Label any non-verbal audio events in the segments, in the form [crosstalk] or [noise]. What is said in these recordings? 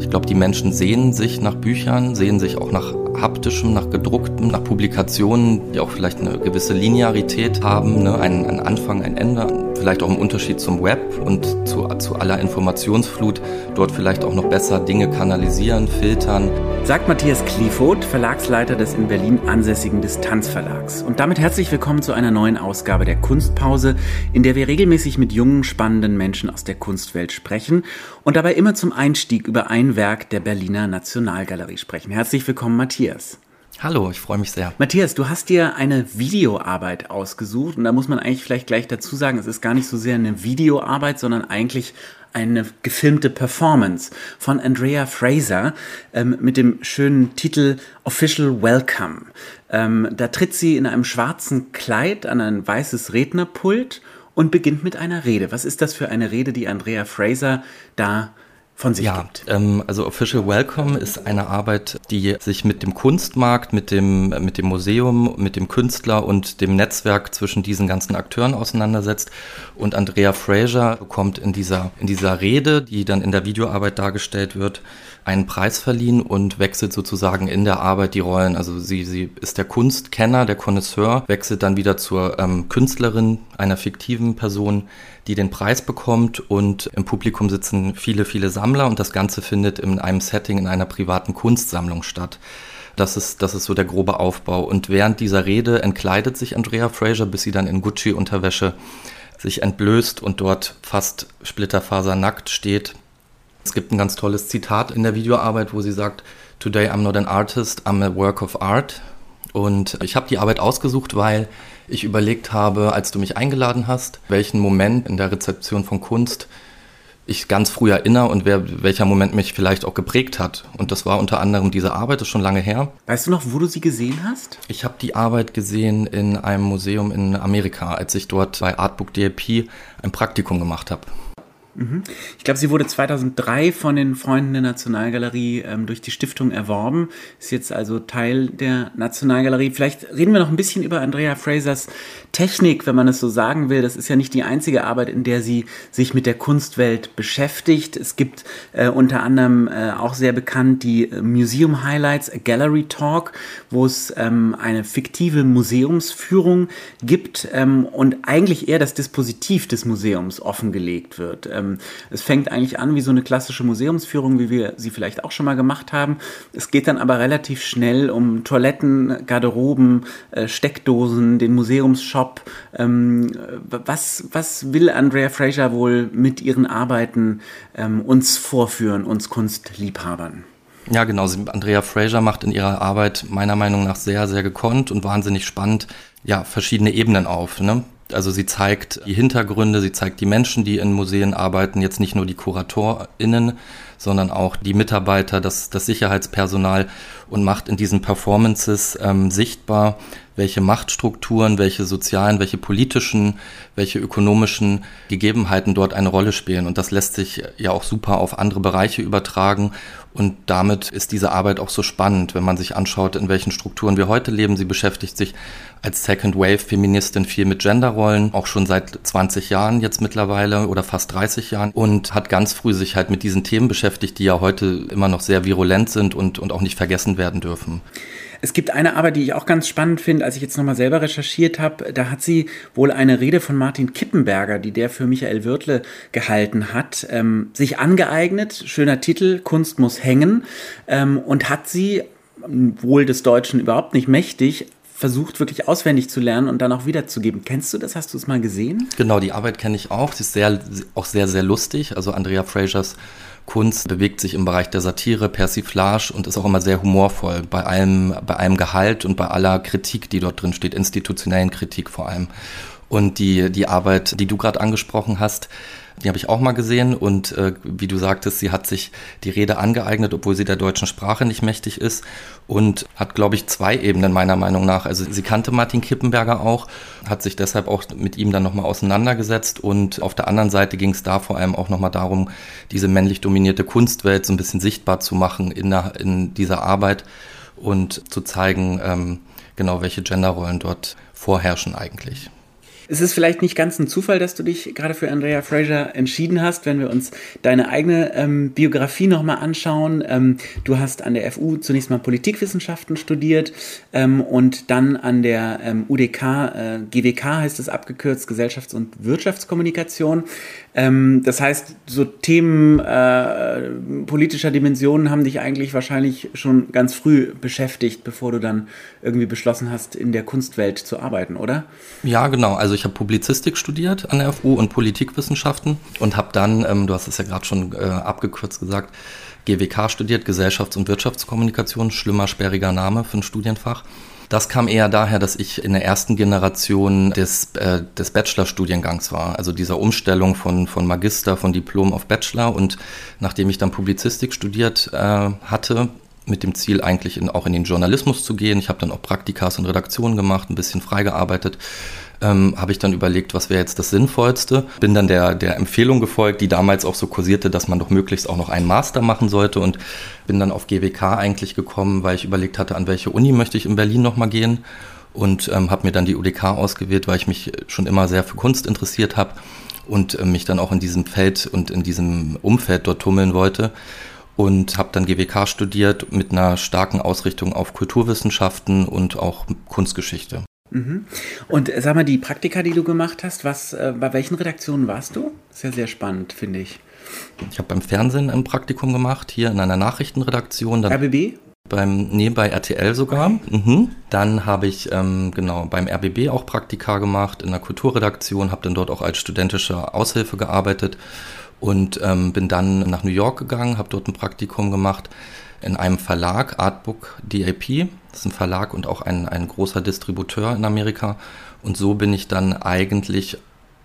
Ich glaube, die Menschen sehen sich nach Büchern, sehen sich auch nach haptischem, nach gedrucktem, nach Publikationen, die auch vielleicht eine gewisse Linearität haben, ne? ein, ein Anfang, ein Ende, vielleicht auch im Unterschied zum Web und zu, zu aller Informationsflut dort vielleicht auch noch besser Dinge kanalisieren, filtern. Sagt Matthias Kliefoth, Verlagsleiter des in Berlin ansässigen Distanzverlags. Und damit herzlich willkommen zu einer neuen Ausgabe der Kunstpause, in der wir regelmäßig mit jungen, spannenden Menschen aus der Kunstwelt sprechen und dabei immer zum Einstieg über ein Werk der Berliner Nationalgalerie sprechen. Herzlich willkommen, Matthias. Hallo, ich freue mich sehr. Matthias, du hast dir eine Videoarbeit ausgesucht und da muss man eigentlich vielleicht gleich dazu sagen, es ist gar nicht so sehr eine Videoarbeit, sondern eigentlich eine gefilmte Performance von Andrea Fraser ähm, mit dem schönen Titel Official Welcome. Ähm, da tritt sie in einem schwarzen Kleid an ein weißes Rednerpult und beginnt mit einer Rede. Was ist das für eine Rede, die Andrea Fraser da von sich ja, gibt. Ähm, also Official Welcome ist eine Arbeit, die sich mit dem Kunstmarkt, mit dem, mit dem Museum, mit dem Künstler und dem Netzwerk zwischen diesen ganzen Akteuren auseinandersetzt. Und Andrea Fraser bekommt in dieser, in dieser Rede, die dann in der Videoarbeit dargestellt wird, einen Preis verliehen und wechselt sozusagen in der Arbeit die Rollen. Also sie, sie ist der Kunstkenner, der Connoisseur, wechselt dann wieder zur ähm, Künstlerin, einer fiktiven Person, die den Preis bekommt und im Publikum sitzen viele, viele Sammler und das Ganze findet in einem Setting in einer privaten Kunstsammlung statt. Das ist, das ist so der grobe Aufbau. Und während dieser Rede entkleidet sich Andrea Fraser, bis sie dann in Gucci-Unterwäsche sich entblößt und dort fast splitterfasernackt steht es gibt ein ganz tolles Zitat in der Videoarbeit, wo sie sagt, Today I'm not an artist, I'm a work of art. Und ich habe die Arbeit ausgesucht, weil ich überlegt habe, als du mich eingeladen hast, welchen Moment in der Rezeption von Kunst ich ganz früh erinnere und wer, welcher Moment mich vielleicht auch geprägt hat. Und das war unter anderem diese Arbeit, das ist schon lange her. Weißt du noch, wo du sie gesehen hast? Ich habe die Arbeit gesehen in einem Museum in Amerika, als ich dort bei Artbook DLP ein Praktikum gemacht habe. Ich glaube, sie wurde 2003 von den Freunden der Nationalgalerie ähm, durch die Stiftung erworben, ist jetzt also Teil der Nationalgalerie. Vielleicht reden wir noch ein bisschen über Andrea Frasers Technik, wenn man es so sagen will. Das ist ja nicht die einzige Arbeit, in der sie sich mit der Kunstwelt beschäftigt. Es gibt äh, unter anderem äh, auch sehr bekannt die äh, Museum Highlights, a Gallery Talk, wo es ähm, eine fiktive Museumsführung gibt ähm, und eigentlich eher das Dispositiv des Museums offengelegt wird. Ähm, es fängt eigentlich an wie so eine klassische Museumsführung, wie wir sie vielleicht auch schon mal gemacht haben. Es geht dann aber relativ schnell um Toiletten, Garderoben, äh, Steckdosen, den Museumsshop Shop. Ähm, was, was will Andrea Fraser wohl mit ihren Arbeiten ähm, uns vorführen, uns Kunstliebhabern? Ja, genau. Andrea Fraser macht in ihrer Arbeit meiner Meinung nach sehr, sehr gekonnt und wahnsinnig spannend ja, verschiedene Ebenen auf. Ne? Also sie zeigt die Hintergründe, sie zeigt die Menschen, die in Museen arbeiten, jetzt nicht nur die KuratorInnen, sondern auch die Mitarbeiter, das, das Sicherheitspersonal und macht in diesen Performances ähm, sichtbar, welche Machtstrukturen, welche sozialen, welche politischen, welche ökonomischen Gegebenheiten dort eine Rolle spielen. Und das lässt sich ja auch super auf andere Bereiche übertragen. Und damit ist diese Arbeit auch so spannend, wenn man sich anschaut, in welchen Strukturen wir heute leben. Sie beschäftigt sich als Second Wave Feministin viel mit Genderrollen, auch schon seit 20 Jahren jetzt mittlerweile oder fast 30 Jahren und hat ganz früh sich halt mit diesen Themen beschäftigt, die ja heute immer noch sehr virulent sind und, und auch nicht vergessen werden dürfen. Es gibt eine Arbeit, die ich auch ganz spannend finde, als ich jetzt nochmal selber recherchiert habe. Da hat sie wohl eine Rede von Martin Kippenberger, die der für Michael Wirtle gehalten hat, ähm, sich angeeignet. Schöner Titel, Kunst muss hängen. Ähm, und hat sie, wohl des Deutschen überhaupt nicht mächtig, versucht wirklich auswendig zu lernen und dann auch wiederzugeben. Kennst du das? Hast du es mal gesehen? Genau, die Arbeit kenne ich auch. Sie ist sehr, auch sehr, sehr lustig. Also Andrea Frasers Kunst bewegt sich im Bereich der Satire, Persiflage und ist auch immer sehr humorvoll bei allem, bei allem Gehalt und bei aller Kritik, die dort drin steht, institutionellen Kritik vor allem. Und die, die Arbeit, die du gerade angesprochen hast, die habe ich auch mal gesehen und äh, wie du sagtest, sie hat sich die Rede angeeignet, obwohl sie der deutschen Sprache nicht mächtig ist und hat, glaube ich, zwei Ebenen meiner Meinung nach. Also sie kannte Martin Kippenberger auch, hat sich deshalb auch mit ihm dann nochmal auseinandergesetzt und auf der anderen Seite ging es da vor allem auch nochmal darum, diese männlich dominierte Kunstwelt so ein bisschen sichtbar zu machen in, der, in dieser Arbeit und zu zeigen, ähm, genau welche Genderrollen dort vorherrschen eigentlich. Es ist vielleicht nicht ganz ein Zufall, dass du dich gerade für Andrea Fraser entschieden hast, wenn wir uns deine eigene ähm, Biografie nochmal anschauen. Ähm, du hast an der FU zunächst mal Politikwissenschaften studiert ähm, und dann an der ähm, UDK, äh, GWK heißt es abgekürzt, Gesellschafts- und Wirtschaftskommunikation. Ähm, das heißt, so Themen äh, politischer Dimensionen haben dich eigentlich wahrscheinlich schon ganz früh beschäftigt, bevor du dann irgendwie beschlossen hast, in der Kunstwelt zu arbeiten, oder? Ja, genau. Also ich habe Publizistik studiert an der FU und Politikwissenschaften und habe dann, ähm, du hast es ja gerade schon äh, abgekürzt gesagt, GWK studiert, Gesellschafts- und Wirtschaftskommunikation, schlimmer, sperriger Name für ein Studienfach. Das kam eher daher, dass ich in der ersten Generation des, äh, des Bachelorstudiengangs war, also dieser Umstellung von, von Magister, von Diplom auf Bachelor. Und nachdem ich dann Publizistik studiert äh, hatte, mit dem Ziel eigentlich in, auch in den Journalismus zu gehen, ich habe dann auch Praktikas und Redaktionen gemacht, ein bisschen freigearbeitet, ähm, habe ich dann überlegt, was wäre jetzt das Sinnvollste. Bin dann der, der Empfehlung gefolgt, die damals auch so kursierte, dass man doch möglichst auch noch einen Master machen sollte und bin dann auf GWK eigentlich gekommen, weil ich überlegt hatte, an welche Uni möchte ich in Berlin nochmal gehen und ähm, habe mir dann die UDK ausgewählt, weil ich mich schon immer sehr für Kunst interessiert habe und äh, mich dann auch in diesem Feld und in diesem Umfeld dort tummeln wollte und habe dann GWK studiert mit einer starken Ausrichtung auf Kulturwissenschaften und auch Kunstgeschichte. Mhm. Und äh, sag mal, die Praktika, die du gemacht hast, was, äh, bei welchen Redaktionen warst du? Sehr, sehr spannend, finde ich. Ich habe beim Fernsehen ein Praktikum gemacht, hier in einer Nachrichtenredaktion. Dann RBB? Beim, nee, bei RTL sogar. Mhm. Dann habe ich ähm, genau beim RBB auch Praktika gemacht in der Kulturredaktion, habe dann dort auch als studentische Aushilfe gearbeitet und ähm, bin dann nach New York gegangen, habe dort ein Praktikum gemacht in einem Verlag, Artbook DAP. Das ist ein Verlag und auch ein, ein großer Distributeur in Amerika. Und so bin ich dann eigentlich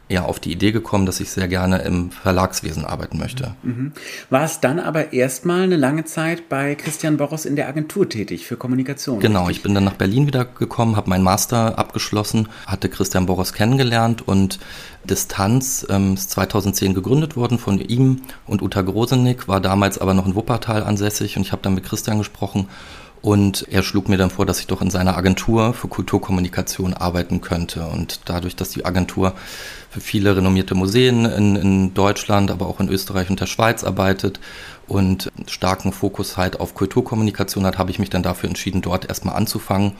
ja auf die Idee gekommen, dass ich sehr gerne im Verlagswesen arbeiten möchte. Mhm. War es dann aber erstmal eine lange Zeit bei Christian Boros in der Agentur tätig für Kommunikation? Genau, richtig? ich bin dann nach Berlin wieder gekommen, habe meinen Master abgeschlossen, hatte Christian Boros kennengelernt und Distanz ähm, ist 2010 gegründet worden von ihm und Uta Grosenick, war damals aber noch in Wuppertal ansässig und ich habe dann mit Christian gesprochen und er schlug mir dann vor, dass ich doch in seiner Agentur für Kulturkommunikation arbeiten könnte. Und dadurch, dass die Agentur für viele renommierte Museen in, in Deutschland, aber auch in Österreich und der Schweiz arbeitet und starken Fokus halt auf Kulturkommunikation hat, habe ich mich dann dafür entschieden, dort erstmal anzufangen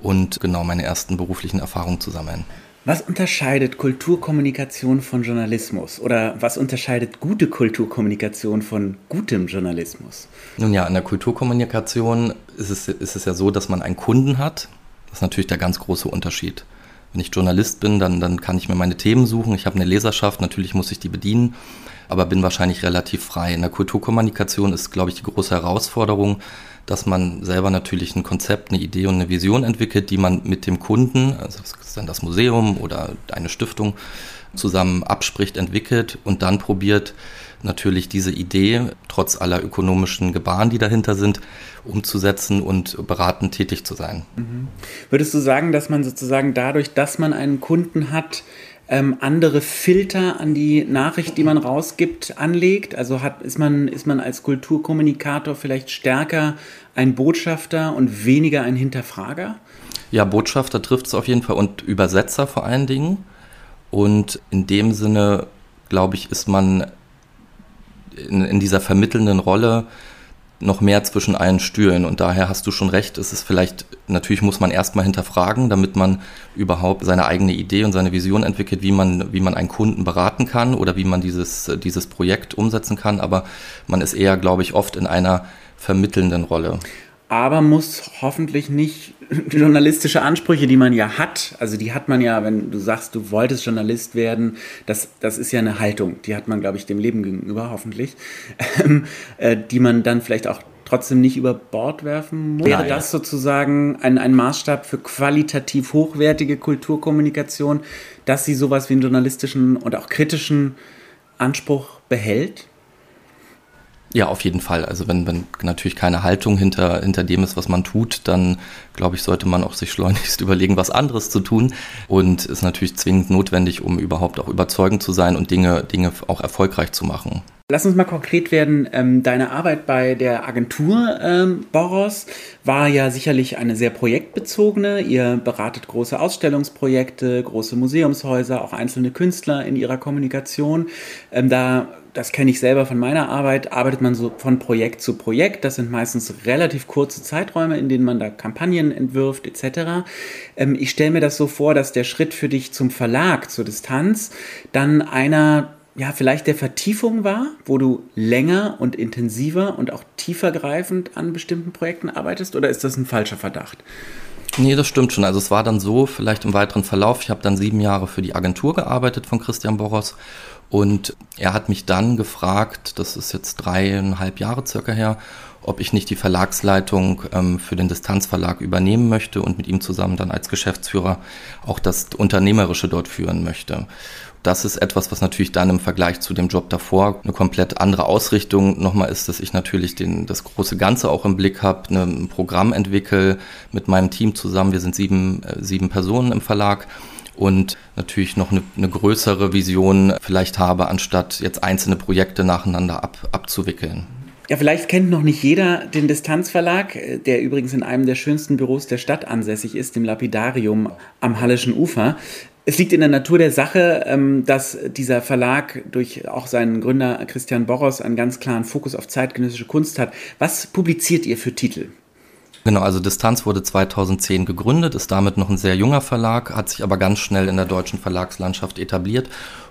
und genau meine ersten beruflichen Erfahrungen zu sammeln. Was unterscheidet Kulturkommunikation von Journalismus? Oder was unterscheidet gute Kulturkommunikation von gutem Journalismus? Nun ja, in der Kulturkommunikation ist es, ist es ja so, dass man einen Kunden hat. Das ist natürlich der ganz große Unterschied. Wenn ich Journalist bin, dann, dann kann ich mir meine Themen suchen. Ich habe eine Leserschaft, natürlich muss ich die bedienen, aber bin wahrscheinlich relativ frei. In der Kulturkommunikation ist, glaube ich, die große Herausforderung, dass man selber natürlich ein Konzept, eine Idee und eine Vision entwickelt, die man mit dem Kunden, also das ist dann das Museum oder eine Stiftung, zusammen abspricht, entwickelt und dann probiert natürlich diese Idee, trotz aller ökonomischen Gebaren, die dahinter sind, umzusetzen und beratend tätig zu sein. Mhm. Würdest du sagen, dass man sozusagen dadurch, dass man einen Kunden hat, ähm, andere Filter an die Nachricht, die man rausgibt, anlegt? Also hat, ist, man, ist man als Kulturkommunikator vielleicht stärker ein Botschafter und weniger ein Hinterfrager? Ja, Botschafter trifft es auf jeden Fall und Übersetzer vor allen Dingen. Und in dem Sinne, glaube ich, ist man in, in dieser vermittelnden Rolle noch mehr zwischen allen Stühlen. Und daher hast du schon recht, es ist vielleicht, natürlich muss man erstmal hinterfragen, damit man überhaupt seine eigene Idee und seine Vision entwickelt, wie man, wie man einen Kunden beraten kann oder wie man dieses, dieses Projekt umsetzen kann. Aber man ist eher, glaube ich, oft in einer vermittelnden Rolle aber muss hoffentlich nicht [laughs] journalistische Ansprüche, die man ja hat, also die hat man ja, wenn du sagst, du wolltest Journalist werden, das, das ist ja eine Haltung, die hat man, glaube ich, dem Leben gegenüber, hoffentlich, [laughs] ähm, äh, die man dann vielleicht auch trotzdem nicht über Bord werfen muss. Wäre das sozusagen ein, ein Maßstab für qualitativ hochwertige Kulturkommunikation, dass sie sowas wie einen journalistischen und auch kritischen Anspruch behält? Ja, auf jeden Fall. Also wenn, wenn natürlich keine Haltung hinter, hinter dem ist, was man tut, dann glaube ich, sollte man auch sich schleunigst [laughs] überlegen, was anderes zu tun. Und ist natürlich zwingend notwendig, um überhaupt auch überzeugend zu sein und Dinge, Dinge auch erfolgreich zu machen. Lass uns mal konkret werden. Ähm, deine Arbeit bei der Agentur ähm, Boros war ja sicherlich eine sehr projektbezogene. Ihr beratet große Ausstellungsprojekte, große Museumshäuser, auch einzelne Künstler in ihrer Kommunikation. Ähm, da, das kenne ich selber von meiner Arbeit, arbeitet man so von Projekt zu Projekt. Das sind meistens relativ kurze Zeiträume, in denen man da Kampagnen entwirft etc. Ähm, ich stelle mir das so vor, dass der Schritt für dich zum Verlag, zur Distanz, dann einer ja, vielleicht der Vertiefung war, wo du länger und intensiver und auch tiefergreifend an bestimmten Projekten arbeitest? Oder ist das ein falscher Verdacht? Nee, das stimmt schon. Also es war dann so, vielleicht im weiteren Verlauf, ich habe dann sieben Jahre für die Agentur gearbeitet von Christian Boros und er hat mich dann gefragt, das ist jetzt dreieinhalb Jahre circa her, ob ich nicht die Verlagsleitung ähm, für den Distanzverlag übernehmen möchte und mit ihm zusammen dann als Geschäftsführer auch das Unternehmerische dort führen möchte. Das ist etwas, was natürlich dann im Vergleich zu dem Job davor eine komplett andere Ausrichtung nochmal ist, dass ich natürlich den, das große Ganze auch im Blick habe, ne, ein Programm entwickle mit meinem Team zusammen. Wir sind sieben, äh, sieben Personen im Verlag und natürlich noch eine, eine, größere Vision vielleicht habe, anstatt jetzt einzelne Projekte nacheinander ab, abzuwickeln. Ja, vielleicht kennt noch nicht jeder den Distanzverlag, äh, der übrigens in einem der schönsten Büros der Stadt ansässig ist, dem Lapidarium am Hallischen Ufer. Es liegt in der Natur der Sache, ähm, dass dieser Verlag durch auch seinen Gründer Christian Boros einen ganz klaren Fokus auf zeitgenössische Kunst hat. Was publiziert ihr für Titel? Genau, also Distanz wurde 2010 gegründet, ist damit noch ein sehr junger Verlag, hat sich aber ganz schnell in der deutschen Verlagslandschaft etabliert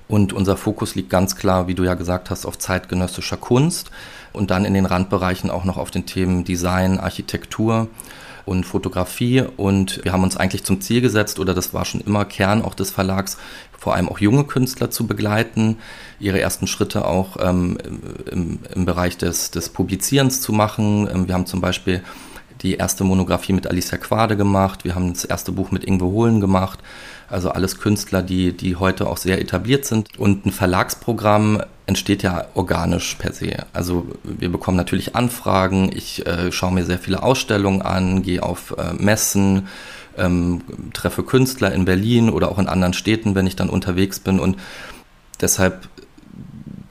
und unser Fokus liegt ganz klar, wie du ja gesagt hast, auf zeitgenössischer Kunst und dann in den Randbereichen auch noch auf den Themen Design, Architektur und Fotografie. Und wir haben uns eigentlich zum Ziel gesetzt, oder das war schon immer Kern auch des Verlags, vor allem auch junge Künstler zu begleiten, ihre ersten Schritte auch ähm, im, im, Bereich des, des Publizierens zu machen. Ähm, wir haben zum Beispiel die erste Monographie mit Alicia Quade gemacht, wir haben das erste Buch mit Ingwe Hohlen gemacht. Also alles Künstler, die, die heute auch sehr etabliert sind. Und ein Verlagsprogramm entsteht ja organisch per se. Also wir bekommen natürlich Anfragen, ich äh, schaue mir sehr viele Ausstellungen an, gehe auf äh, Messen, ähm, treffe Künstler in Berlin oder auch in anderen Städten, wenn ich dann unterwegs bin und deshalb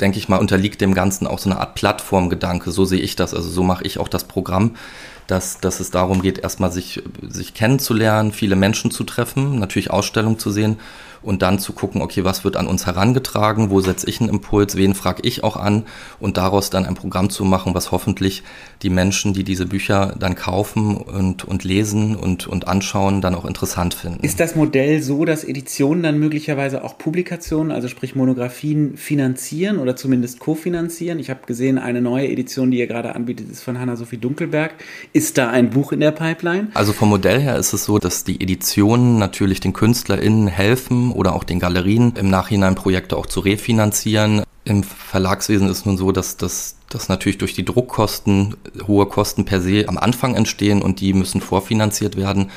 denke ich mal, unterliegt dem Ganzen auch so eine Art Plattformgedanke. So sehe ich das. Also so mache ich auch das Programm dass, dass es darum geht, erstmal sich, sich kennenzulernen, viele Menschen zu treffen, natürlich Ausstellungen zu sehen und dann zu gucken, okay, was wird an uns herangetragen, wo setze ich einen Impuls, wen frage ich auch an und daraus dann ein Programm zu machen, was hoffentlich die Menschen, die diese Bücher dann kaufen und, und lesen und, und anschauen, dann auch interessant finden. Ist das Modell so, dass Editionen dann möglicherweise auch Publikationen, also sprich Monografien, finanzieren oder zumindest kofinanzieren? Ich habe gesehen, eine neue Edition, die ihr gerade anbietet, ist von Hanna-Sophie Dunkelberg. Ist da ein Buch in der Pipeline? Also vom Modell her ist es so, dass die Editionen natürlich den KünstlerInnen helfen oder auch den Galerien im Nachhinein Projekte auch zu refinanzieren. Im Verlagswesen ist nun so, dass das dass natürlich durch die Druckkosten hohe Kosten per se am Anfang entstehen und die müssen vorfinanziert werden.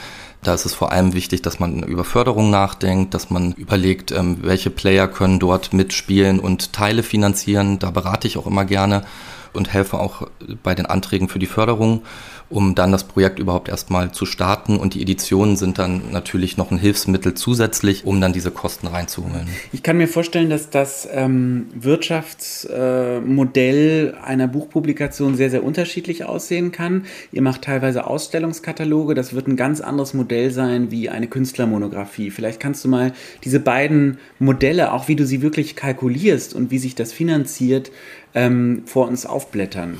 Da ist es vor allem wichtig, dass man über Förderung nachdenkt, dass man überlegt, ähm, welche Player können dort mitspielen und Teile finanzieren. Da berate ich auch immer gerne und helfe auch bei den Anträgen für die Förderung um dann das Projekt überhaupt erstmal zu starten. Und die Editionen sind dann natürlich noch ein Hilfsmittel zusätzlich, um dann diese Kosten reinzuholen. Ich kann mir vorstellen, dass das ähm, Wirtschaftsmodell einer Buchpublikation sehr, sehr unterschiedlich aussehen kann. Ihr macht teilweise Ausstellungskataloge. Das wird ein ganz anderes Modell sein wie eine Künstlermonographie. Vielleicht kannst du mal diese beiden Modelle, auch wie du sie wirklich kalkulierst und wie sich das finanziert, ähm, vor uns aufblättern.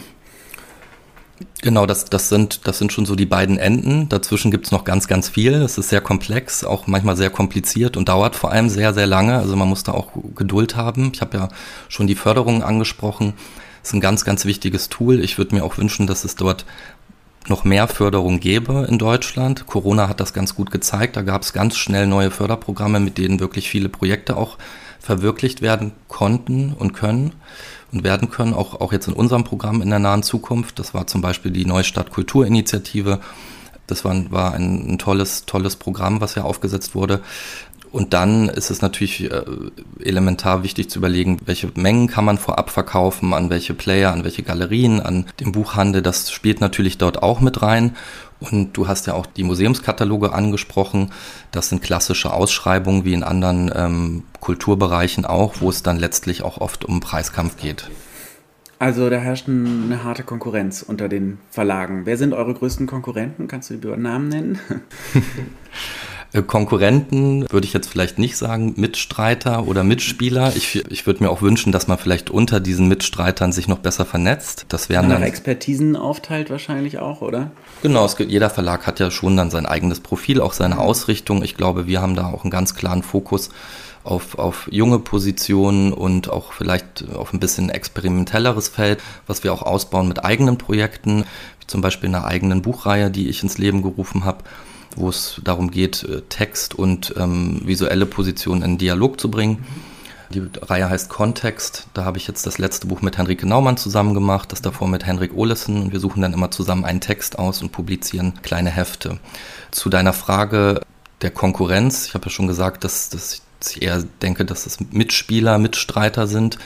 Genau, das, das, sind, das sind schon so die beiden Enden. Dazwischen gibt's noch ganz, ganz viel. Es ist sehr komplex, auch manchmal sehr kompliziert und dauert vor allem sehr, sehr lange. Also man muss da auch Geduld haben. Ich habe ja schon die Förderung angesprochen. Das ist ein ganz, ganz wichtiges Tool. Ich würde mir auch wünschen, dass es dort noch mehr Förderung gäbe in Deutschland. Corona hat das ganz gut gezeigt. Da gab es ganz schnell neue Förderprogramme, mit denen wirklich viele Projekte auch verwirklicht werden konnten und können und werden können, auch, auch jetzt in unserem Programm in der nahen Zukunft. Das war zum Beispiel die Neustadt Kulturinitiative. Das war, war ein, ein tolles, tolles Programm, was ja aufgesetzt wurde. Und dann ist es natürlich äh, elementar wichtig zu überlegen, welche Mengen kann man vorab verkaufen, an welche Player, an welche Galerien, an den Buchhandel. Das spielt natürlich dort auch mit rein. Und du hast ja auch die Museumskataloge angesprochen. Das sind klassische Ausschreibungen wie in anderen ähm, Kulturbereichen auch, wo es dann letztlich auch oft um Preiskampf geht. Also da herrscht eine harte Konkurrenz unter den Verlagen. Wer sind eure größten Konkurrenten? Kannst du die Namen nennen? [laughs] Äh, Konkurrenten würde ich jetzt vielleicht nicht sagen, Mitstreiter oder Mitspieler. Ich, ich würde mir auch wünschen, dass man vielleicht unter diesen Mitstreitern sich noch besser vernetzt. Das wären dann Expertisen aufteilt wahrscheinlich auch, oder? Genau, es gibt, jeder Verlag hat ja schon dann sein eigenes Profil, auch seine Ausrichtung. Ich glaube, wir haben da auch einen ganz klaren Fokus auf, auf junge Positionen und auch vielleicht auf ein bisschen experimentelleres Feld, was wir auch ausbauen mit eigenen Projekten, wie zum Beispiel einer eigenen Buchreihe, die ich ins Leben gerufen habe wo es darum geht, äh, Text und ähm, visuelle Positionen in Dialog zu bringen. Die Reihe heißt Kontext. Da habe ich jetzt das letzte Buch mit Henrike Naumann zusammen gemacht, das davor mit Henrik Olesen. Und wir suchen dann immer zusammen einen Text aus und publizieren kleine Hefte. Zu deiner Frage der Konkurrenz. Ich habe ja schon gesagt, dass, dass ich eher denke, dass es Mitspieler, Mitstreiter sind.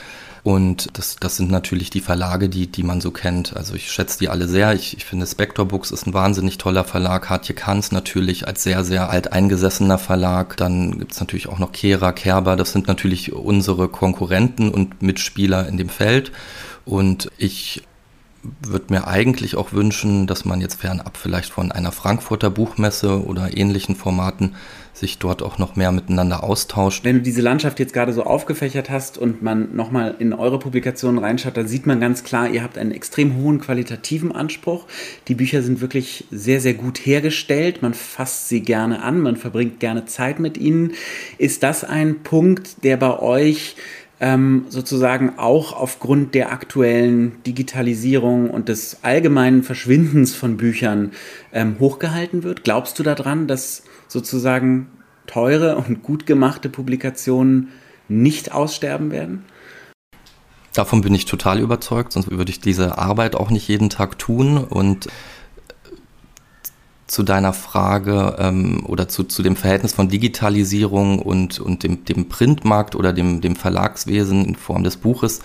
Und das, das sind natürlich die Verlage, die, die man so kennt. Also ich schätze die alle sehr. Ich, ich finde Spector Books ist ein wahnsinnig toller Verlag. Hartje Kanz natürlich als sehr, sehr alteingesessener Verlag. Dann gibt's natürlich auch noch Kera, Kerber. Das sind natürlich unsere Konkurrenten und Mitspieler in dem Feld. Und ich würde mir eigentlich auch wünschen, dass man jetzt fernab vielleicht von einer Frankfurter Buchmesse oder ähnlichen Formaten sich dort auch noch mehr miteinander austauscht. Wenn du diese Landschaft jetzt gerade so aufgefächert hast und man nochmal in eure Publikationen reinschaut, dann sieht man ganz klar, ihr habt einen extrem hohen qualitativen Anspruch. Die Bücher sind wirklich sehr, sehr gut hergestellt. Man fasst sie gerne an, man verbringt gerne Zeit mit ihnen. Ist das ein Punkt, der bei euch ähm, sozusagen auch aufgrund der aktuellen Digitalisierung und des allgemeinen Verschwindens von Büchern ähm, hochgehalten wird? Glaubst du daran, dass sozusagen teure und gut gemachte Publikationen nicht aussterben werden? Davon bin ich total überzeugt, sonst würde ich diese Arbeit auch nicht jeden Tag tun. Und zu deiner Frage ähm, oder zu, zu dem Verhältnis von Digitalisierung und, und dem, dem Printmarkt oder dem, dem Verlagswesen in Form des Buches.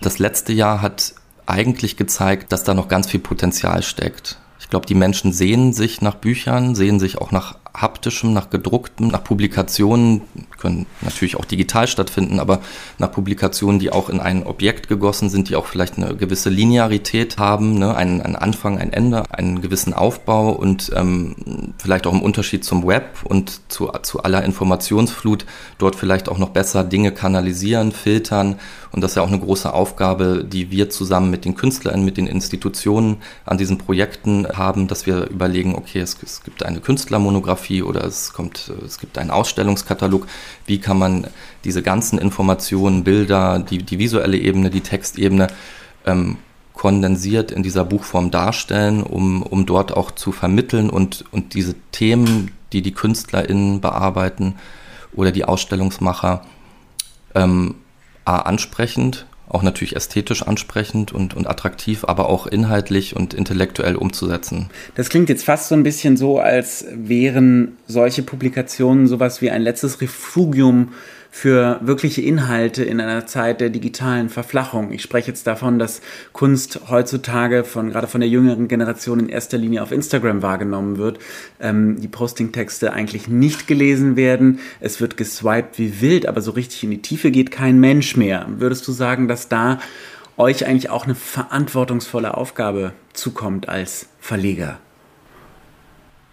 Das letzte Jahr hat eigentlich gezeigt, dass da noch ganz viel Potenzial steckt. Ich glaube, die Menschen sehen sich nach Büchern, sehen sich auch nach haptischem, nach gedrucktem, nach Publikationen, können natürlich auch digital stattfinden, aber nach Publikationen, die auch in ein Objekt gegossen sind, die auch vielleicht eine gewisse Linearität haben, ne? einen, einen Anfang, ein Ende, einen gewissen Aufbau und ähm, vielleicht auch im Unterschied zum Web und zu, zu aller Informationsflut dort vielleicht auch noch besser Dinge kanalisieren, filtern und das ist ja auch eine große Aufgabe, die wir zusammen mit den Künstlern, mit den Institutionen an diesen Projekten haben, dass wir überlegen, okay, es, es gibt eine Künstlermonographie oder es kommt, es gibt einen Ausstellungskatalog. Wie kann man diese ganzen Informationen, Bilder, die, die visuelle Ebene, die Textebene ähm, kondensiert in dieser Buchform darstellen, um, um dort auch zu vermitteln und, und diese Themen, die die KünstlerInnen bearbeiten oder die Ausstellungsmacher, ähm, A, ansprechend, auch natürlich ästhetisch ansprechend und, und attraktiv, aber auch inhaltlich und intellektuell umzusetzen. Das klingt jetzt fast so ein bisschen so, als wären solche Publikationen sowas wie ein letztes Refugium für wirkliche Inhalte in einer Zeit der digitalen Verflachung. Ich spreche jetzt davon, dass Kunst heutzutage von gerade von der jüngeren Generation in erster Linie auf Instagram wahrgenommen wird. Ähm, die Postingtexte eigentlich nicht gelesen werden. Es wird geswiped wie wild, aber so richtig in die Tiefe geht kein Mensch mehr. Würdest du sagen, dass da euch eigentlich auch eine verantwortungsvolle Aufgabe zukommt als Verleger?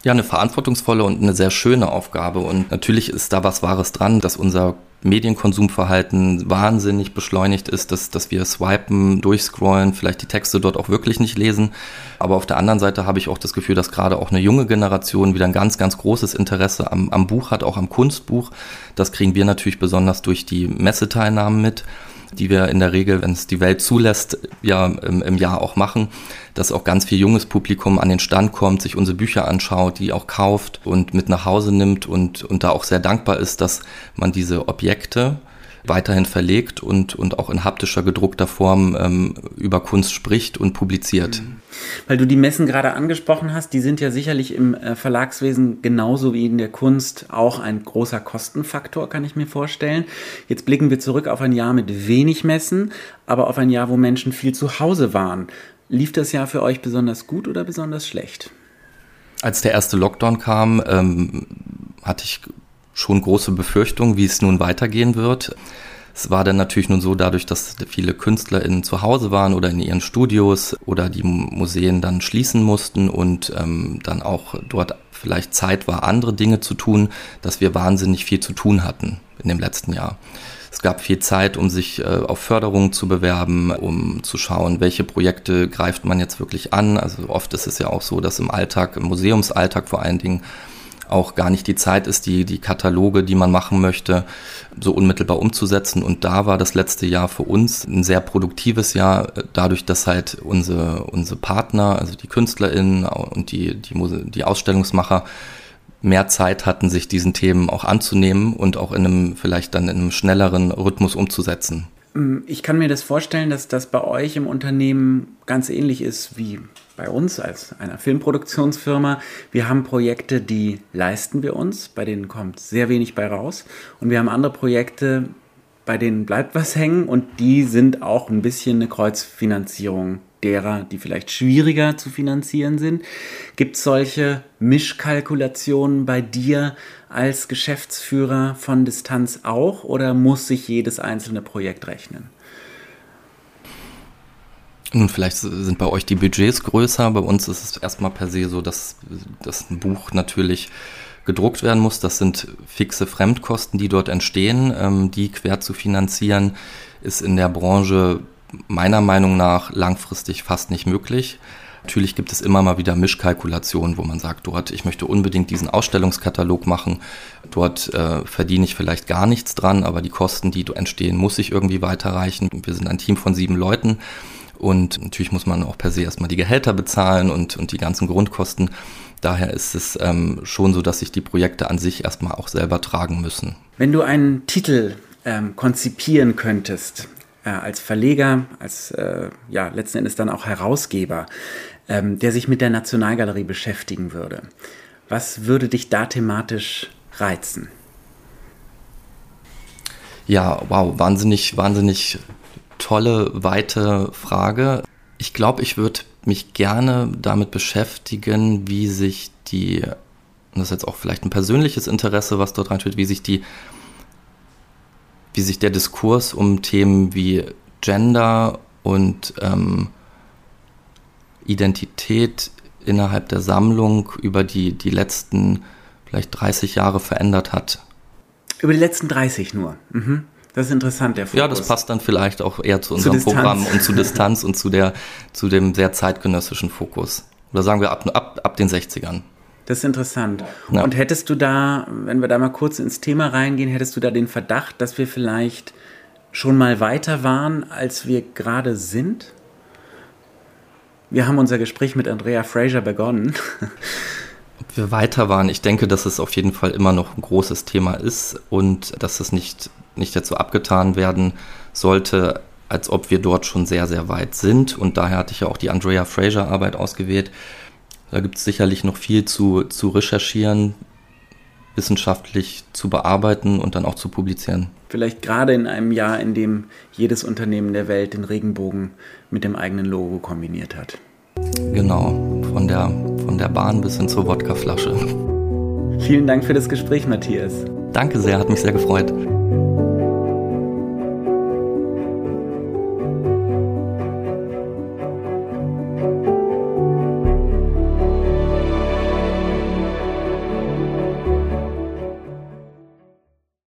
Ja, eine verantwortungsvolle und eine sehr schöne Aufgabe. Und natürlich ist da was Wahres dran, dass unser Medienkonsumverhalten wahnsinnig beschleunigt ist, dass, dass wir swipen, durchscrollen, vielleicht die Texte dort auch wirklich nicht lesen. Aber auf der anderen Seite habe ich auch das Gefühl, dass gerade auch eine junge Generation wieder ein ganz, ganz großes Interesse am, am Buch hat, auch am Kunstbuch. Das kriegen wir natürlich besonders durch die Messeteilnahmen mit die wir in der Regel, wenn es die Welt zulässt, ja im, im Jahr auch machen, dass auch ganz viel junges Publikum an den Stand kommt, sich unsere Bücher anschaut, die auch kauft und mit nach Hause nimmt und, und da auch sehr dankbar ist, dass man diese Objekte, weiterhin verlegt und, und auch in haptischer gedruckter Form ähm, über Kunst spricht und publiziert. Mhm. Weil du die Messen gerade angesprochen hast, die sind ja sicherlich im äh, Verlagswesen genauso wie in der Kunst auch ein großer Kostenfaktor, kann ich mir vorstellen. Jetzt blicken wir zurück auf ein Jahr mit wenig Messen, aber auf ein Jahr, wo Menschen viel zu Hause waren. Lief das Jahr für euch besonders gut oder besonders schlecht? Als der erste Lockdown kam, ähm, hatte ich schon große Befürchtungen, wie es nun weitergehen wird. Es war dann natürlich nun so, dadurch, dass viele KünstlerInnen zu Hause waren oder in ihren Studios oder die Museen dann schließen mussten und ähm, dann auch dort vielleicht Zeit war, andere Dinge zu tun, dass wir wahnsinnig viel zu tun hatten in dem letzten Jahr. Es gab viel Zeit, um sich äh, auf Förderungen zu bewerben, um zu schauen, welche Projekte greift man jetzt wirklich an. Also oft ist es ja auch so, dass im Alltag, im Museumsalltag vor allen Dingen, auch gar nicht die Zeit ist, die, die Kataloge, die man machen möchte, so unmittelbar umzusetzen. Und da war das letzte Jahr für uns ein sehr produktives Jahr, dadurch, dass halt unsere, unsere Partner, also die KünstlerInnen und die, die, die Ausstellungsmacher mehr Zeit hatten, sich diesen Themen auch anzunehmen und auch in einem, vielleicht dann in einem schnelleren Rhythmus umzusetzen. Ich kann mir das vorstellen, dass das bei euch im Unternehmen ganz ähnlich ist wie bei uns als einer Filmproduktionsfirma. Wir haben Projekte, die leisten wir uns, bei denen kommt sehr wenig bei raus. Und wir haben andere Projekte, bei denen bleibt was hängen und die sind auch ein bisschen eine Kreuzfinanzierung derer, die vielleicht schwieriger zu finanzieren sind. Gibt es solche Mischkalkulationen bei dir als Geschäftsführer von Distanz auch oder muss sich jedes einzelne Projekt rechnen? Nun, vielleicht sind bei euch die Budgets größer. Bei uns ist es erstmal per se so, dass, dass ein Buch natürlich gedruckt werden muss. Das sind fixe Fremdkosten, die dort entstehen. Ähm, die quer zu finanzieren ist in der Branche meiner Meinung nach langfristig fast nicht möglich. Natürlich gibt es immer mal wieder Mischkalkulationen, wo man sagt, dort, ich möchte unbedingt diesen Ausstellungskatalog machen. Dort äh, verdiene ich vielleicht gar nichts dran, aber die Kosten, die entstehen, muss ich irgendwie weiterreichen. Wir sind ein Team von sieben Leuten. Und natürlich muss man auch per se erstmal die Gehälter bezahlen und, und die ganzen Grundkosten. Daher ist es ähm, schon so, dass sich die Projekte an sich erstmal auch selber tragen müssen. Wenn du einen Titel ähm, konzipieren könntest, äh, als Verleger, als äh, ja letzten Endes dann auch Herausgeber, ähm, der sich mit der Nationalgalerie beschäftigen würde, was würde dich da thematisch reizen? Ja, wow, wahnsinnig, wahnsinnig tolle, weite Frage. Ich glaube, ich würde mich gerne damit beschäftigen, wie sich die, und das ist jetzt auch vielleicht ein persönliches Interesse, was dort reinsteht, wie sich die, wie sich der Diskurs um Themen wie Gender und ähm, Identität innerhalb der Sammlung über die, die letzten vielleicht 30 Jahre verändert hat. Über die letzten 30 nur. Mhm. Das ist interessant, der Fokus. Ja, das passt dann vielleicht auch eher zu unserem zu Programm und zu [laughs] Distanz und zu, der, zu dem sehr zeitgenössischen Fokus. Oder sagen wir ab, ab, ab den 60ern. Das ist interessant. Ja. Und hättest du da, wenn wir da mal kurz ins Thema reingehen, hättest du da den Verdacht, dass wir vielleicht schon mal weiter waren, als wir gerade sind? Wir haben unser Gespräch mit Andrea Fraser begonnen. [laughs] Ob wir weiter waren, ich denke, dass es auf jeden Fall immer noch ein großes Thema ist und dass es nicht nicht dazu abgetan werden sollte, als ob wir dort schon sehr, sehr weit sind. Und daher hatte ich ja auch die Andrea Fraser Arbeit ausgewählt. Da gibt es sicherlich noch viel zu, zu recherchieren, wissenschaftlich zu bearbeiten und dann auch zu publizieren. Vielleicht gerade in einem Jahr, in dem jedes Unternehmen der Welt den Regenbogen mit dem eigenen Logo kombiniert hat. Genau, von der, von der Bahn bis hin zur Wodkaflasche. Vielen Dank für das Gespräch, Matthias. Danke sehr, hat mich sehr gefreut.